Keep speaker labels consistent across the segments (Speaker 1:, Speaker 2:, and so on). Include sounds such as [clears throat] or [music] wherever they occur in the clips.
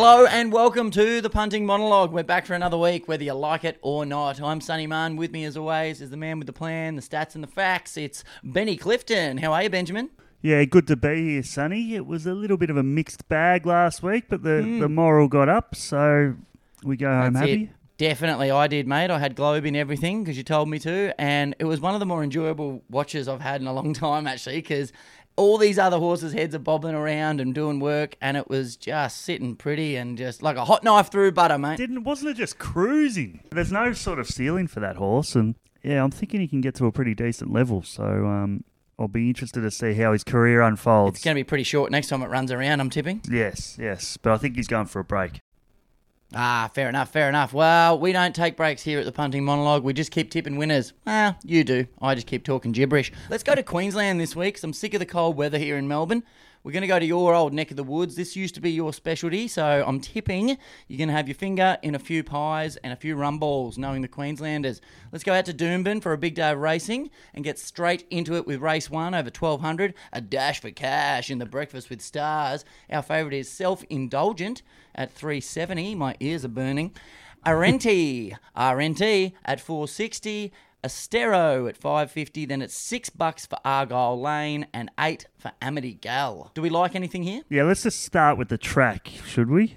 Speaker 1: Hello and welcome to the Punting Monologue. We're back for another week, whether you like it or not. I'm Sunny Munn. With me, as always, is the man with the plan, the stats, and the facts. It's Benny Clifton. How are you, Benjamin?
Speaker 2: Yeah, good to be here, Sunny. It was a little bit of a mixed bag last week, but the, hmm. the moral got up, so we go home
Speaker 1: That's
Speaker 2: happy.
Speaker 1: it. Definitely, I did, mate. I had Globe in everything because you told me to, and it was one of the more enjoyable watches I've had in a long [laughs] time, actually, because all these other horses' heads are bobbing around and doing work, and it was just sitting pretty and just like a hot knife through butter, mate.
Speaker 2: Didn't wasn't it just cruising? There's no sort of ceiling for that horse, and yeah, I'm thinking he can get to a pretty decent level. So um, I'll be interested to see how his career unfolds.
Speaker 1: It's going to be pretty short next time it runs around, I'm tipping.
Speaker 2: Yes, yes, but I think he's going for a break.
Speaker 1: Ah, fair enough, fair enough. Well, we don't take breaks here at the punting monologue. We just keep tipping winners. Well, you do. I just keep talking gibberish. Let's go to Queensland this week I'm sick of the cold weather here in Melbourne. We're going to go to your old neck of the woods. This used to be your specialty, so I'm tipping you're going to have your finger in a few pies and a few rum balls, knowing the Queenslanders. Let's go out to Doomben for a big day of racing and get straight into it with race one over 1200, a dash for cash in the Breakfast with Stars. Our favourite is Self Indulgent at 370. My ears are burning. [laughs] Arenti, RNT at 460. Astero at 550, then it's six bucks for Argyle Lane and eight for Amity Gal. Do we like anything here?
Speaker 2: Yeah, let's just start with the track, should we?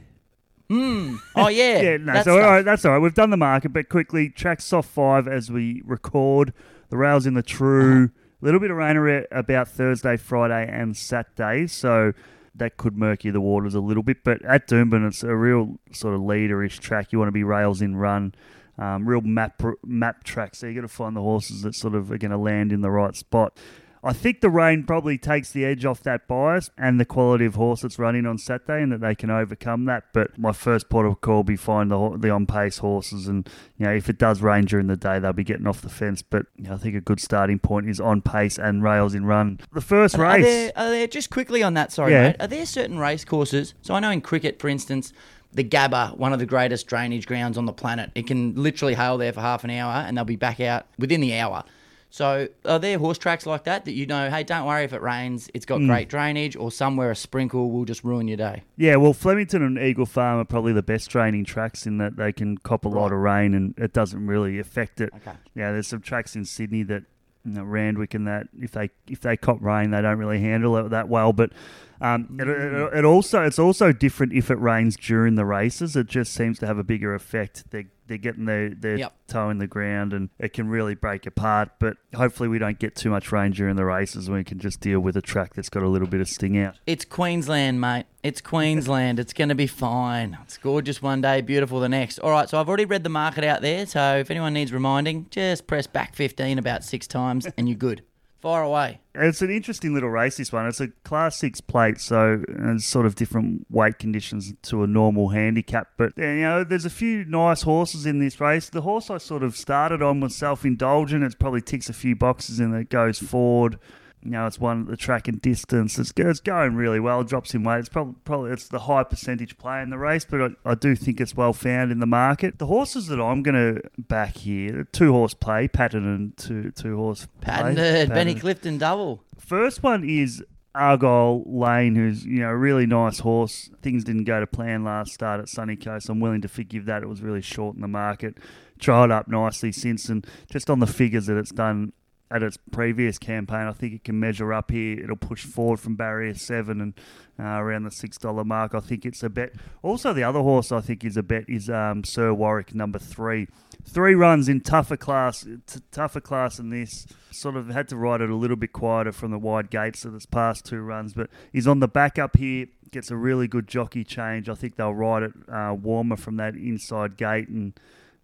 Speaker 2: Mmm.
Speaker 1: Oh yeah, [laughs]
Speaker 2: Yeah, no,
Speaker 1: that
Speaker 2: so all right, that's all right. We've done the market, but quickly, track soft five as we record. The rails in the true.
Speaker 1: Uh-huh.
Speaker 2: Little bit of rain about Thursday, Friday, and Saturday, so that could murky the waters a little bit. But at Doomben, it's a real sort of leaderish track. You want to be rails in run, um, real map map track. So you got to find the horses that sort of are going to land in the right spot. I think the rain probably takes the edge off that bias and the quality of horse that's running on Saturday, and that they can overcome that. But my first port of call will be find the the on pace horses, and you know if it does rain during the day, they'll be getting off the fence. But you know, I think a good starting point is on pace and rails in run. The first
Speaker 1: Are
Speaker 2: race,
Speaker 1: there, are there just quickly on that? Sorry,
Speaker 2: Yeah.
Speaker 1: mate. Are there certain race courses? So I know in cricket, for instance, the Gabba, one of the greatest drainage grounds on the planet, it can literally hail there for half an hour and they'll be back out within the hour. So are there horse tracks like that that you know? Hey, don't worry if it rains. it's got hmm. great drainage, or somewhere a sprinkle will just ruin your day.
Speaker 2: Yeah, well, Flemington and Eagle Farm are probably the best training tracks in that they can cop a lot of rain and it doesn't really affect it.
Speaker 1: Okay.
Speaker 2: Yeah, there's some tracks in Sydney that you know, Randwick and that if they if they cop rain, they don't really handle it that well. But um, it, it, it also it's also different if it rains during the races. It just seems to have a bigger effect. They they're getting their their
Speaker 1: Yep.
Speaker 2: toe in the ground and it can really break apart. But hopefully we don't get too much rain during the races and we can just deal with a track that's got a little bit of sting out.
Speaker 1: It's Queensland, mate. It's Queensland. It's going to be fine. It's gorgeous one day, beautiful the next. All right, so I've already read the market out there. So if anyone needs reminding, just press back 15 about six times and you're good. Fire away.
Speaker 2: It's an interesting little race, this one. It's a Class 6 plate, so it's sort of different weight conditions to a normal handicap. But, uh, you know, there's a few nice horses in this race. The horse I sort of started on was self-indulgent. It probably ticks a few boxes and it goes forward. You know, it's one at the track and distance. It's, it's going really well. Drops in weight. It's probably, probably it's the high percentage play in the race, but I, I do think it's well found in the market. The horses that I'm going to back here, two horse play, pattern and two two horse play.
Speaker 1: Patented. Uh,
Speaker 2: Benny
Speaker 1: Clifton double.
Speaker 2: First one is Argyle Lane, who's you know a really nice horse. Things didn't go to plan last start at Sunny Coast. I'm willing to forgive that. It was really short in the market. Tried up nicely since, and just on the figures that it's done at its previous campaign, I think it can measure up here. It'll push forward from barrier seven and uh, around the six dollar mark. I think it's a bet. Also, the other horse I think is a bet is um, Sir Warwick number three. Three runs in tougher class, t- tougher class than this. Sort of had to ride it a little bit quieter from the wide gates of this past two runs, but he's on the back up here. Gets a really good jockey change. I think they'll ride it uh, warmer from that inside gate, and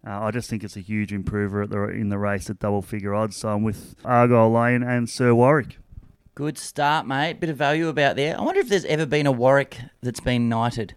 Speaker 2: uh, I just think it's a huge improver at the, in the race at double figure odds. So I'm with Argyle Lane and Sir Warwick.
Speaker 1: Good start, mate. Bit of value about there. I wonder if there's ever been a Warwick that's been knighted.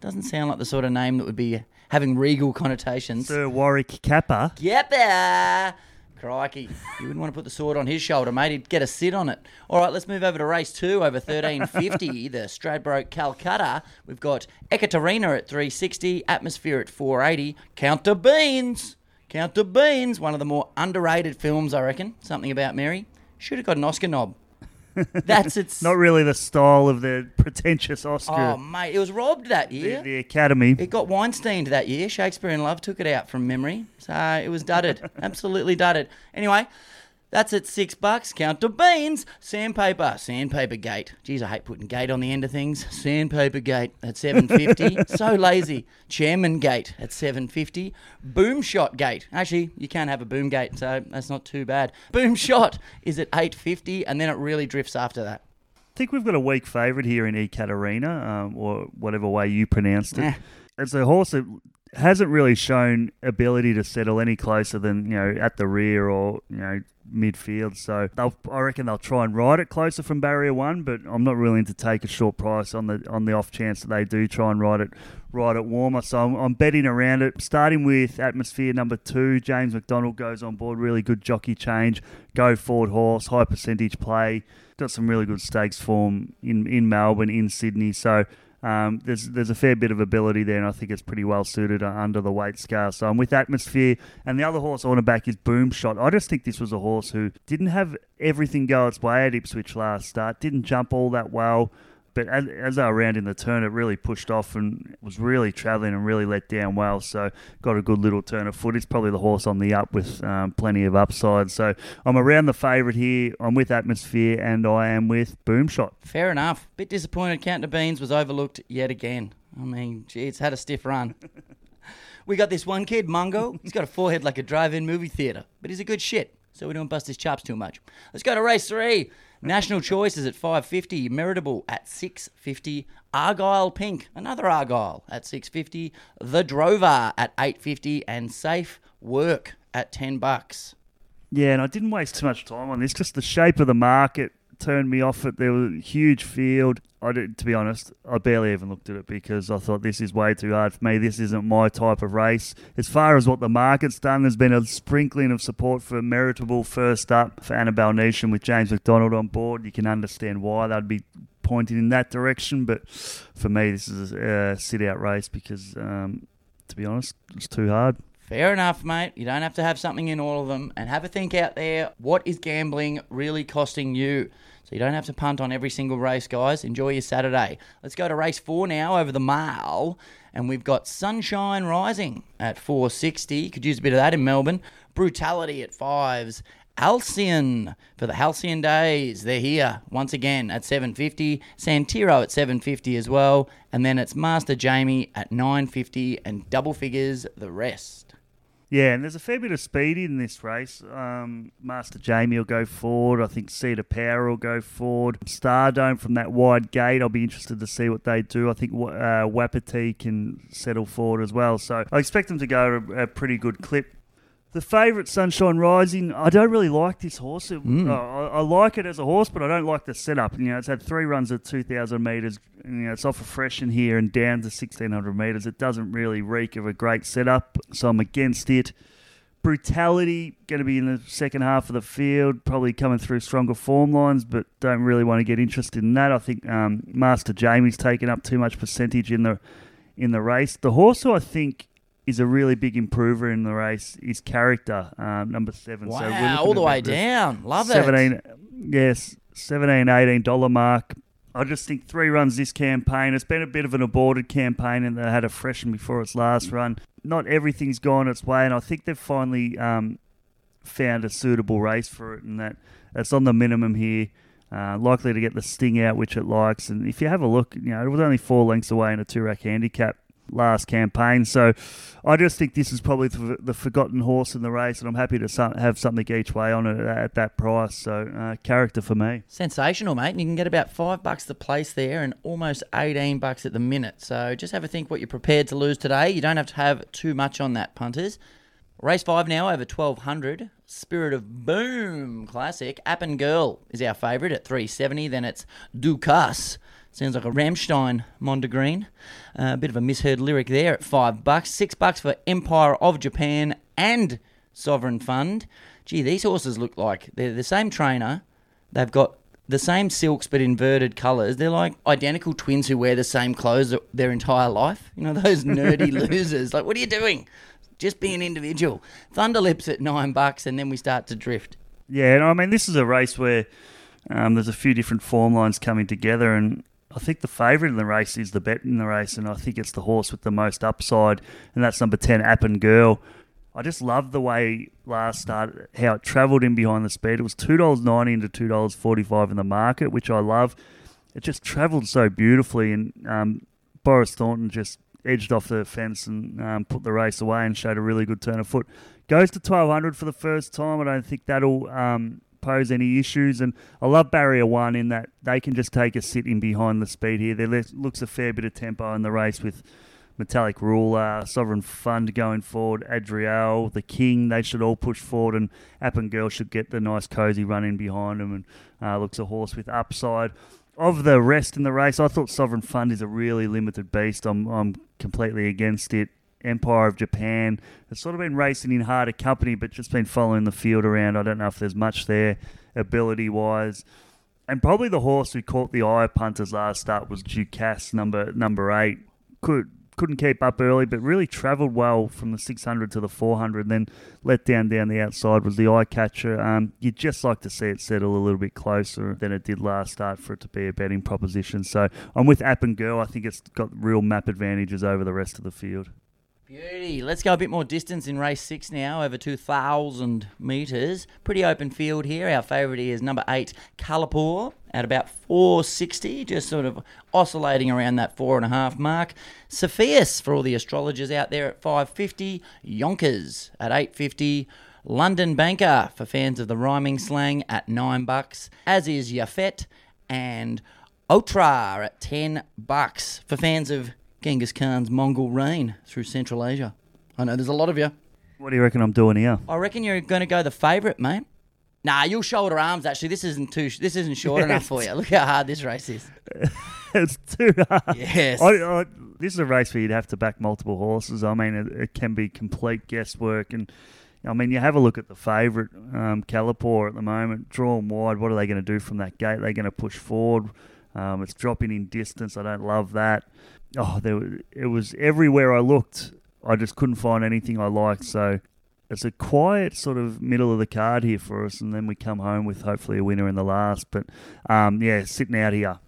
Speaker 1: Doesn't sound like the sort of name that would be having regal connotations.
Speaker 2: Sir Warwick
Speaker 1: Capper. There. Crikey. You wouldn't want to put the sword on his shoulder, mate. He'd get a sit on it. All right, let's move over to race two over 1350, [laughs] the Stradbroke Calcutta. We've got Ekaterina at 360, Atmosphere at 480, Count the Beans. Count the Beans, one of the more underrated films, I reckon. Something about Mary. Should have got an Oscar knob. That's its.
Speaker 2: Not really the style of the pretentious Oscar.
Speaker 1: oh, mate, it was robbed that
Speaker 2: the,
Speaker 1: year.
Speaker 2: the Academy.
Speaker 1: It got Weinsteined that year. Shakespeare in Love took it out from memory. So it was dudded. [laughs] Absolutely dudded. Anyway, that's at six bucks. Count the beans. Sandpaper. Sandpaper gate. Geez, I hate putting gate on the end of things. Sandpaper gate at seven fifty. [laughs] so lazy. Chairman gate at seven fifty. Boom shot gate. Actually, you can't have a boom gate, so that's not too bad. Boom shot is at eight fifty, and then it really drifts after that.
Speaker 2: I think we've got a weak favourite here in Ekaterina, um, or whatever way you pronounced it.
Speaker 1: Eh.
Speaker 2: It's a horse that hasn't really shown ability to settle any closer than you know at the rear or you know midfield. So I reckon they'll try and ride it closer from barrier one, but I'm not willing to take a short price on the on the off chance that they do try and ride it ride it warmer. So I'm, I'm betting around it, starting with atmosphere number two. James McDonald goes on board, really good jockey change, go forward horse, high percentage play. Got some really good stakes form in in Melbourne, in Sydney. So. Um, there's there's a fair bit of ability there, and I think it's pretty well suited uh, under the weight scale. So I'm with Atmosphere, and the other horse I want to back is Boom Shot. I just think this was a horse who didn't have everything go its way at Ipswich last start, didn't jump all that well, but as, as they were around in the turn, it really pushed off and was really travelling and really let down well. So got a good little turn of foot. It's probably the horse on the up with um, plenty of upside. So I'm around the favourite here. I'm with Atmosphere, and I am with Boom Shot.
Speaker 1: Fair enough. Bit disappointed. Count the Beans was overlooked yet again. I mean, gee, it's had a stiff run. [laughs] we got this one kid, Mungo. He's got a forehead like a drive-in movie theater, but he's a good shit. So we don't bust his chops too much. Let's go to race three. National Choice is at 550. Meritable at 650. Argyle Pink, another Argyle at 650. The Drover at 850, and Safe Work at 10 bucks.
Speaker 2: Yeah, and I didn't waste too much time on this. Just the shape of the market turned me off it. There was a huge field. I did, to be honest, I barely even looked at it because I thought this is way too hard for me. This isn't my type of race. As far as what the market's done, there's been a sprinkling of support for Meritable first up for Annabel Neasham with James McDonald on board. You can understand why they'd be pointing in that direction, but for me, this is a sit out race because, um, to be honest, it's too hard.
Speaker 1: Fair enough, mate. You don't have to have something in all of them. And have a think out there. What is gambling really costing you? So you don't have to punt on every single race, guys. Enjoy your Saturday. Let's go to race four now over the mile. And we've got Sunshine Rising at 460. Could use a bit of that in Melbourne. Brutality at fives. Alcyon for the Halcyon Days. They're here once again at 750. Santiro at 750 as well. And then it's Master Jamie at 950 and double figures the rest.
Speaker 2: Yeah, and there's a fair bit of speed in this race. Um, Master Jamie will go forward. I think Cedar Power will go forward. Stardome from that wide gate. I'll be interested to see what they do. I think uh, Wapiti can settle forward as well. So I expect them to go a pretty good clip. The favourite, Sunshine Rising, I don't really like this horse. It,
Speaker 1: Mm.
Speaker 2: I, I like it as a horse, but I don't like the setup. You know, it's had three runs at 2,000 metres. You know, it's off a freshen here and down to 1,600 metres. It doesn't really reek of a great setup, so I'm against it. Brutality going to be in the second half of the field, probably coming through stronger form lines, but don't really want to get interested in that. I think um, Master Jamie's taken up too much percentage in the in the race. The horse who I think is a really big improver in the race is character, um, number seven.
Speaker 1: Wow,
Speaker 2: so
Speaker 1: all the way down. Love it.
Speaker 2: 17, yes, 17, 18 dollar mark. I just think three runs this campaign. It's been a bit of an aborted campaign, and they had a freshen before its last run. Not everything's gone its way, and I think they've finally um, found a suitable race for it, and that it's on the minimum here. Uh, likely to get the sting out, which it likes. And if you have a look, you know, it was only four lengths away in a two rack handicap last campaign. So I just think this is probably the, forgotten horse in the race, and I'm happy to have something each way on it at that price. So uh, character for me.
Speaker 1: Sensational, mate. And you can get about five bucks the place there and almost 18 bucks at the minute. So just have a think what you're prepared to lose today. You don't have to have too much on that, punters. Race five now over 1200. Spirit of Boom Classic. App and Girl is our favourite at 370. Then it's Ducasse. Sounds like a Rammstein Mondegreen. Uh, a bit of a misheard lyric there at five bucks. Six bucks for Empire of Japan and Sovereign Fund. Gee, these horses look like they're the same trainer. They've got the same silks but inverted colours. They're like identical twins who wear the same clothes their entire life. You know, [laughs] those nerdy [laughs] losers. Like, what are you doing? Just be an individual. Thunderlips at nine bucks, and then we start to drift.
Speaker 2: Yeah, and I mean, this is a race where Um, there's a few different form lines coming together, and I think the favourite in the race is the bet in the race, and I think it's the horse with the most upside, and that's number 10, Appen Girl. I just love the way last start, how it travelled in behind the speed. It was $2.90 into $2.45 in the market, which I love. It just travelled so beautifully, and um, Boris Thornton just edged off the fence and um, put the race away and showed a really good turn of foot. Goes to 1200 for the first time. I don't think that'll um, pose any issues. And I love barrier one in that they can just take a sit in behind the speed here. There looks a fair bit of tempo in the race with Metallic Ruler, Sovereign Fund going forward, Adriel, the King, they should all push forward, and App and Girl should get the nice cozy run in behind them, and uh, looks a horse with upside. Of the rest in the race, I thought Sovereign Fund is a really limited beast. I'm, I'm completely against it. Empire of Japan has sort of been racing in harder company, but just been following the field around. I don't know if there's much there ability wise. And probably the horse who caught the eye of punters last start was Ducasse, number number eight. Could couldn't keep up early, but really travelled well from the 600 to the 400. Then let down down the outside was the eye catcher. Um, you'd just like to see it settle a little bit closer than it did last start for it to be a betting proposition. So I'm with App and Girl. I think it's got real map advantages over the rest of the field.
Speaker 1: Beauty. Let's go a bit more distance in race six now, over 2,000 metres. Pretty open field here. Our favourite is number eight, Calipore, at about 460, just sort of oscillating around that four and a half mark. Sophias, for all the astrologers out there, at 550. Yonkers at 850. London Banker, for fans of the rhyming slang, at 9 bucks. As is Yafet. And Otra at 10 bucks. For fans of Genghis Khan's Mongol reign through Central Asia. I know there's a lot of you.
Speaker 2: What do you reckon I'm doing here?
Speaker 1: I reckon you're going to go the favourite, mate. Nah, you'll shoulder arms. Actually, this isn't too. This isn't short enough for you. Look how hard this race is. [laughs]
Speaker 2: it's too hard.
Speaker 1: Yes.
Speaker 2: I, I, this is a race where you'd have to back multiple horses. I mean, it, it can be complete guesswork, and I mean, you have a look at the favourite, um, Calipore, at the moment, drawn wide. What are they going to do from that gate? They're going to push forward. Um, it's dropping in distance. I don't love that oh, there it was everywhere I looked. I just couldn't find anything I liked. So it's a quiet sort of middle of the card here for us, and then we come home with hopefully a winner in the last. But um, yeah, sitting out here.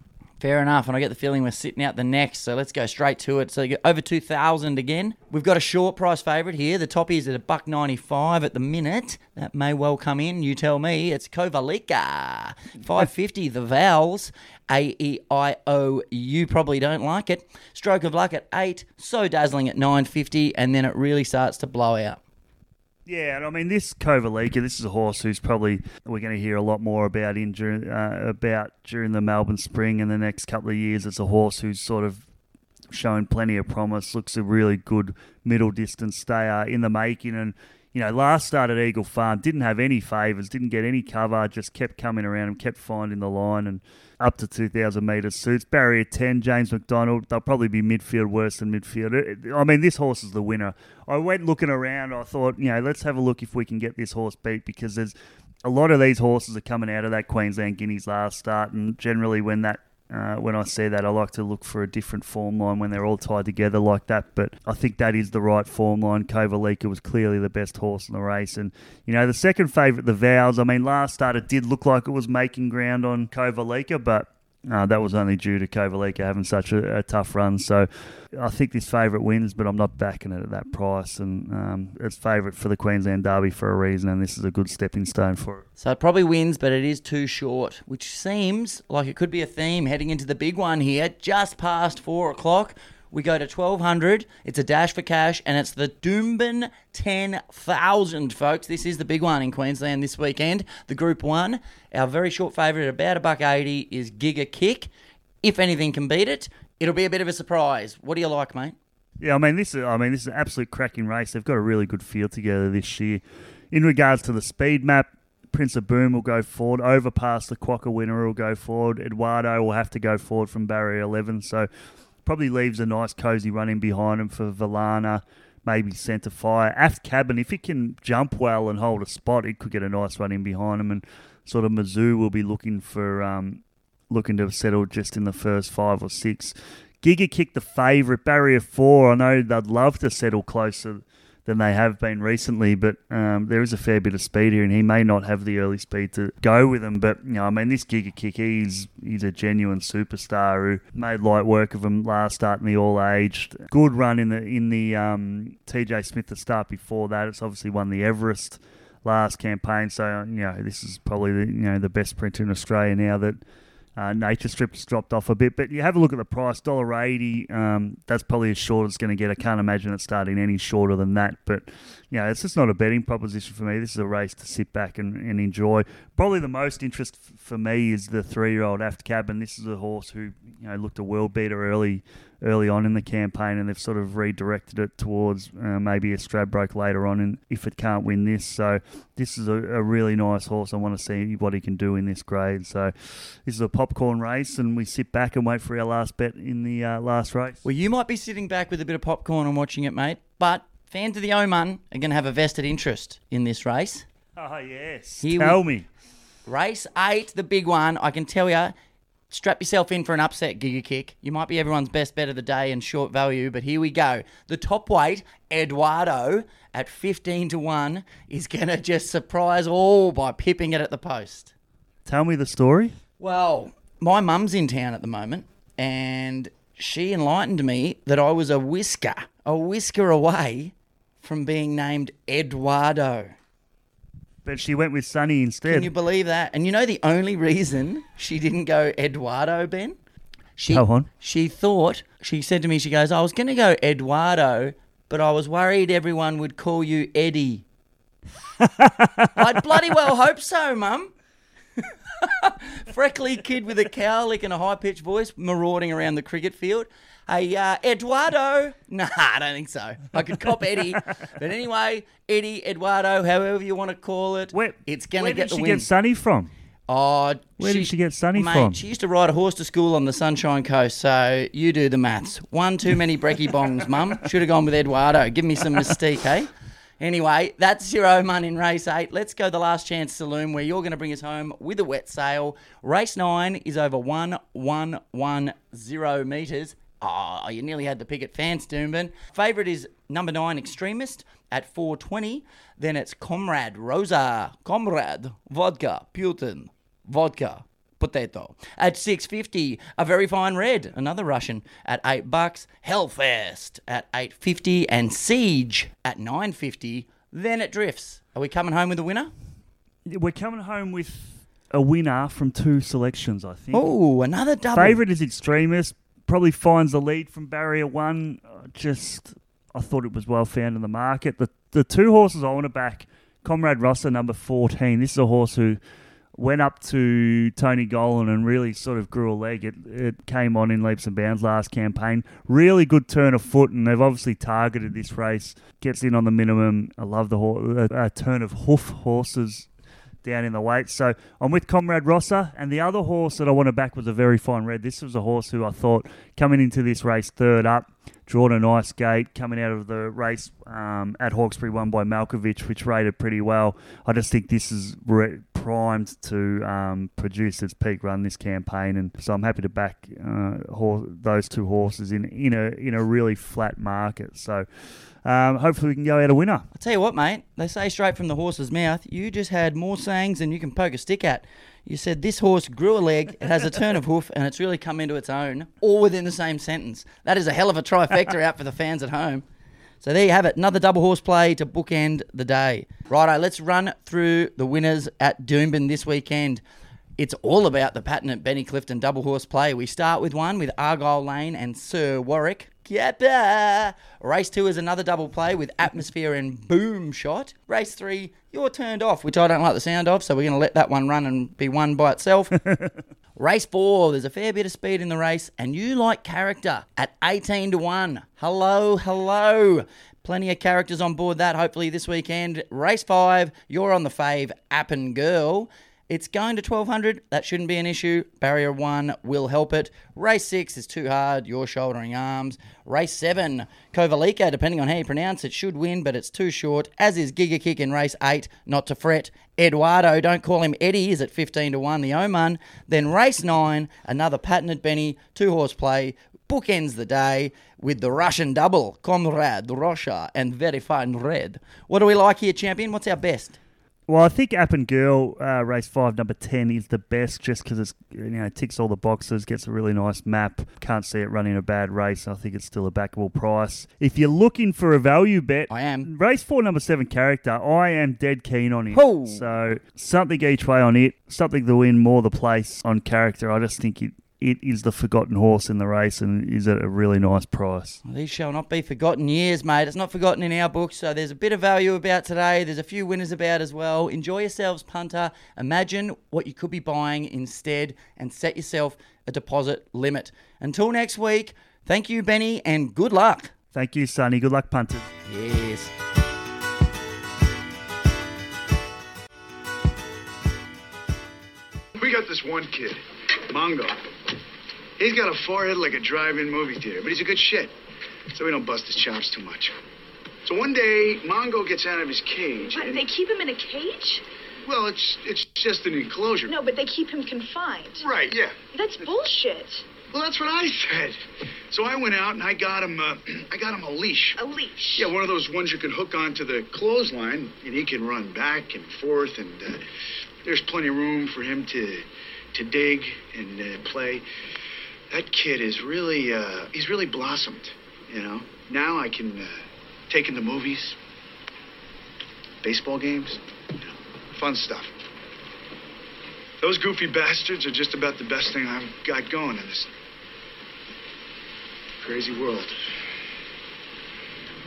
Speaker 1: Fair enough, and I get the feeling we're sitting out the next, so let's go straight to it. So over two thousand again. We've got a short price favourite here. The top is at a buck ninety five at the minute. That may well come in. You tell me. It's Kovalica, [laughs] five fifty. The vowels A E I O. You probably don't like it. Stroke of luck at eight. So dazzling at nine fifty, and then it really starts to blow out.
Speaker 2: Yeah, and I mean this Kovalica, this is a horse who's probably we're going to hear a lot more about in during uh, about during the Melbourne Spring and the next couple of years. It's a horse who's sort of shown plenty of promise. Looks a really good middle distance stayer in the making, and you know last start at Eagle Farm didn't have any favours, didn't get any cover, just kept coming around and kept finding the line and up to 2,000 metres suits. Barrier 10, James McDonald, they'll probably be midfield worse than midfield. I mean, this horse is the winner. I went looking around, I thought, you know, let's have a look if we can get this horse beat because there's a lot of these horses are coming out of that Queensland Guineas last start, and generally when that uh, when I see that, I like to look for a different form line when they're all tied together like that. But I think that is the right form line. Kovalica was clearly the best horse in the race. And, you know, the second favourite, the Vows, I mean, last start it did look like it was making ground on Kovalica, but uh, that was only due to Kovalica having such a, a, tough run. So I think this favourite wins, but I'm not backing it at that price. And um, it's favourite for the Queensland Derby for a reason, and this is a good stepping stone for it.
Speaker 1: So it probably wins, but it is too short, which seems like it could be a theme heading into the big one here, just past four o'clock. We go to 1200. It's a dash for cash, and it's the Doomben 10,000, folks. This is the big one in Queensland this weekend. The Group 1. Our very short favourite about a buck 80 is Giga Kick. If anything can beat it, it'll be a bit of a surprise. What do you like, mate?
Speaker 2: Yeah, I mean this is I mean this is an absolute cracking race. They've got a really good field together this year. In regards to the speed map, Prince of Boom will go forward. Overpass the Quokka winner will go forward. Eduardo will have to go forward from barrier 11. So Probably leaves a nice cozy run in behind him for Valana, maybe centre fire. Aft cabin, if he can jump well and hold a spot, he could get a nice run in behind him. And sort of Mizzou will be looking for um, looking to settle just in the first five or six. Giga kick the favourite barrier four. I know they'd love to settle closer than they have been recently. But um, there is a fair bit of speed here, and he may not have the early speed to go with him. But you know, I mean, this Giga Kick, he's he's a genuine superstar who made light work of him last start in the all aged. Good run in the in the um, TJ Smith the start before that. It's obviously won the Everest last campaign, so you know this is probably the you know the best sprinter in Australia now that uh, Nature Strip's dropped off a bit, but you have a look at the price, dollar eighty. Um, that's probably as short as it's going to get. I can't imagine it starting any shorter than that. But you know, it's just not a betting proposition for me. This is a race to sit back and, and enjoy. Probably the most interest f- for me is the three-year-old Aft Cabin. this is a horse who you know looked a world beater early early on in the campaign, and they've sort of redirected it towards uh, maybe a Stradbroke later on, and if it can't win this, so this is a, a, really nice horse. I want to see what he can do in this grade. So this is a popcorn race, and we sit back and wait for our last bet in the uh, last race.
Speaker 1: Well, you might be sitting back with a bit of popcorn and watching it, mate, but fans of the Oman are going to have a vested interest in this race.
Speaker 2: Oh yes,
Speaker 1: Here
Speaker 2: tell
Speaker 1: we-
Speaker 2: me.
Speaker 1: Race eight, the big one. I can tell you, strap yourself in for an upset, Giga Kick. You might be everyone's best bet of the day and short value, but here we go. The top weight, Eduardo, at 15 to 1, is going to just surprise all by pipping it at the post.
Speaker 2: Tell me the story.
Speaker 1: Well, my mum's in town at the moment, and she enlightened me that I was a whisker, a whisker away from being named Eduardo.
Speaker 2: But she went with Sunny instead.
Speaker 1: Can you believe that? And you know the only reason she didn't go Eduardo, Ben? She,
Speaker 2: Go on.
Speaker 1: She thought, she said to me, she goes, I was going to go Eduardo, but I was worried everyone would call you Eddie. I'd bloody well hope so, Mum. [laughs] Freckly kid with a cowlick and a high pitched voice marauding around the cricket field. Hey, uh, Eduardo. [laughs] Nah, I don't think so. I could cop Eddie. [laughs] But anyway, Eddie, Eduardo, however you want to call it,
Speaker 2: Where,
Speaker 1: it's going to
Speaker 2: where
Speaker 1: get
Speaker 2: did she get Sunny from?
Speaker 1: Oh,
Speaker 2: Where did she get Sunny
Speaker 1: mate,
Speaker 2: from?
Speaker 1: She used to ride a horse to school on the Sunshine Coast, so you do the maths. One too many brekkie [laughs] bongs, mum. Should have gone with Eduardo. Give me some mystique, eh? Anyway, that's your Oman in race eight. Let's go the last chance saloon where you're going to bring us home with a wet sail. Race nine is over 1110 metres. Oh, you nearly had the pick at Fans, Doomben. Favourite is number nine, Extremist, at 420. Then it's Comrade Rosa, Comrade, Vodka, Putin, Vodka, Potato. At 650, a very fine red, another Russian at 8 bucks. Hellfest at 850 and Siege at 950. Then it drifts. Are we coming home with a winner?
Speaker 2: We're coming home with a winner from two selections, I think.
Speaker 1: Oh, another double.
Speaker 2: Favorite is Extremist. Probably finds the lead from barrier one. Uh, Just, I thought it was well found in the market. The the two horses I want to back, Comrade Rosser, number fourteen. This is a horse who went up to Tony Gollan and really sort of grew a leg. It, it came on in leaps and bounds last campaign. Really good turn of foot, and they've obviously targeted this race. Gets in on the minimum. I love the ho- uh, uh, turn of hoof horses down in the weights. So I'm with Comrade Rosser, and the other horse that I want to back was a very fine red. This was a horse who I thought coming into this race third up, drawn a nice gate, coming out of the race um, at Hawkesbury, won by Malkovich, which rated pretty well. I just think this is re- primed to um, produce its peak run this campaign, and so I'm happy to back uh, hor- those two horses in in a in a really flat market. So. Um, hopefully we can go out a winner.
Speaker 1: I tell you what, mate, they say straight from the horse's mouth, you just had more sayings than you can poke a stick at. You said this horse grew a leg, it has a turn of hoof, and it's really come into its own, all within the same sentence. That is a hell of a trifecta [laughs] out for the fans at home. So there you have it, another double horse play to bookend the day. Righto, let's run through the winners at Doomben this weekend. It's all about the patented Benny Clifton double horse play. We start with one with Argyle Lane and Sir Warwick. Capper. Uh, race two is another double play with Atmosphere and Boom Shot. Race three, you're turned off, which I don't like the sound of, so we're going to let that one run and be one by itself. [laughs] Race four, there's a fair bit of speed in the race, and you like character at 18 to 1. Hello, hello. Plenty of characters on board that, hopefully, this weekend. Race five, you're on the fave, Appen Girl. It's going to 1200. That shouldn't be an issue. Barrier one will help it. Race six is too hard. You're shouldering arms. Race seven, Kovalica, depending on how you pronounce it, should win, but it's too short. As is Giga Kick in race eight. Not to fret. Eduardo, don't call him Eddie, is at 15 to 1, the Oman. Then race 9, another patented Benny, two horse play, bookends the day with the Russian double, Conrad, Rocha, and Very Fine Red. What do we like here, champion? What's our best?
Speaker 2: Well, I think App and Girl uh, race five, number ten, is the best, just because it's you know ticks all the boxes, gets a really nice map. Can't see it running a bad race. I think it's still a backable price. If you're looking for a value bet,
Speaker 1: I am.
Speaker 2: Race four, number seven, character. I am dead keen on it.
Speaker 1: Oh.
Speaker 2: So something each way on it, something to win, more the place on character. I just think it it is the forgotten horse in the race and is at a really nice price.
Speaker 1: Well, these shall not be forgotten years, mate. It's not forgotten in our books, so there's a bit of value about today. There's a few winners about as well. Enjoy yourselves, punter. Imagine what you could be buying instead and set yourself a deposit limit. Until next week, thank you, Benny, and good luck.
Speaker 2: Thank you, Sunny. Good luck, punters.
Speaker 1: Yes.
Speaker 3: We got this one kid, Mongo. He's got a forehead like a drive-in movie theater, but he's a good shit. So we don't bust his chops too much. So one day, Mongo gets out of his cage.
Speaker 4: What,
Speaker 3: and-
Speaker 4: they keep him in a cage?
Speaker 3: well, it's it's just an enclosure.
Speaker 4: No, but they keep him confined.
Speaker 3: Right, yeah.
Speaker 4: That's bullshit.
Speaker 3: Well, that's what I said. So I went out and I got him. Uh, [clears throat] I got him a leash.
Speaker 4: A leash.
Speaker 3: Yeah, one of those ones you can hook onto the clothesline, and he can run back and forth, and uh, there's plenty of room for him to to dig and uh, play. That kid is really uh, he's really blossomed. You know. Now I can uh, take him to movies, baseball games, you know, fun stuff. Those goofy bastards are just about the best thing I've got going in this crazy world.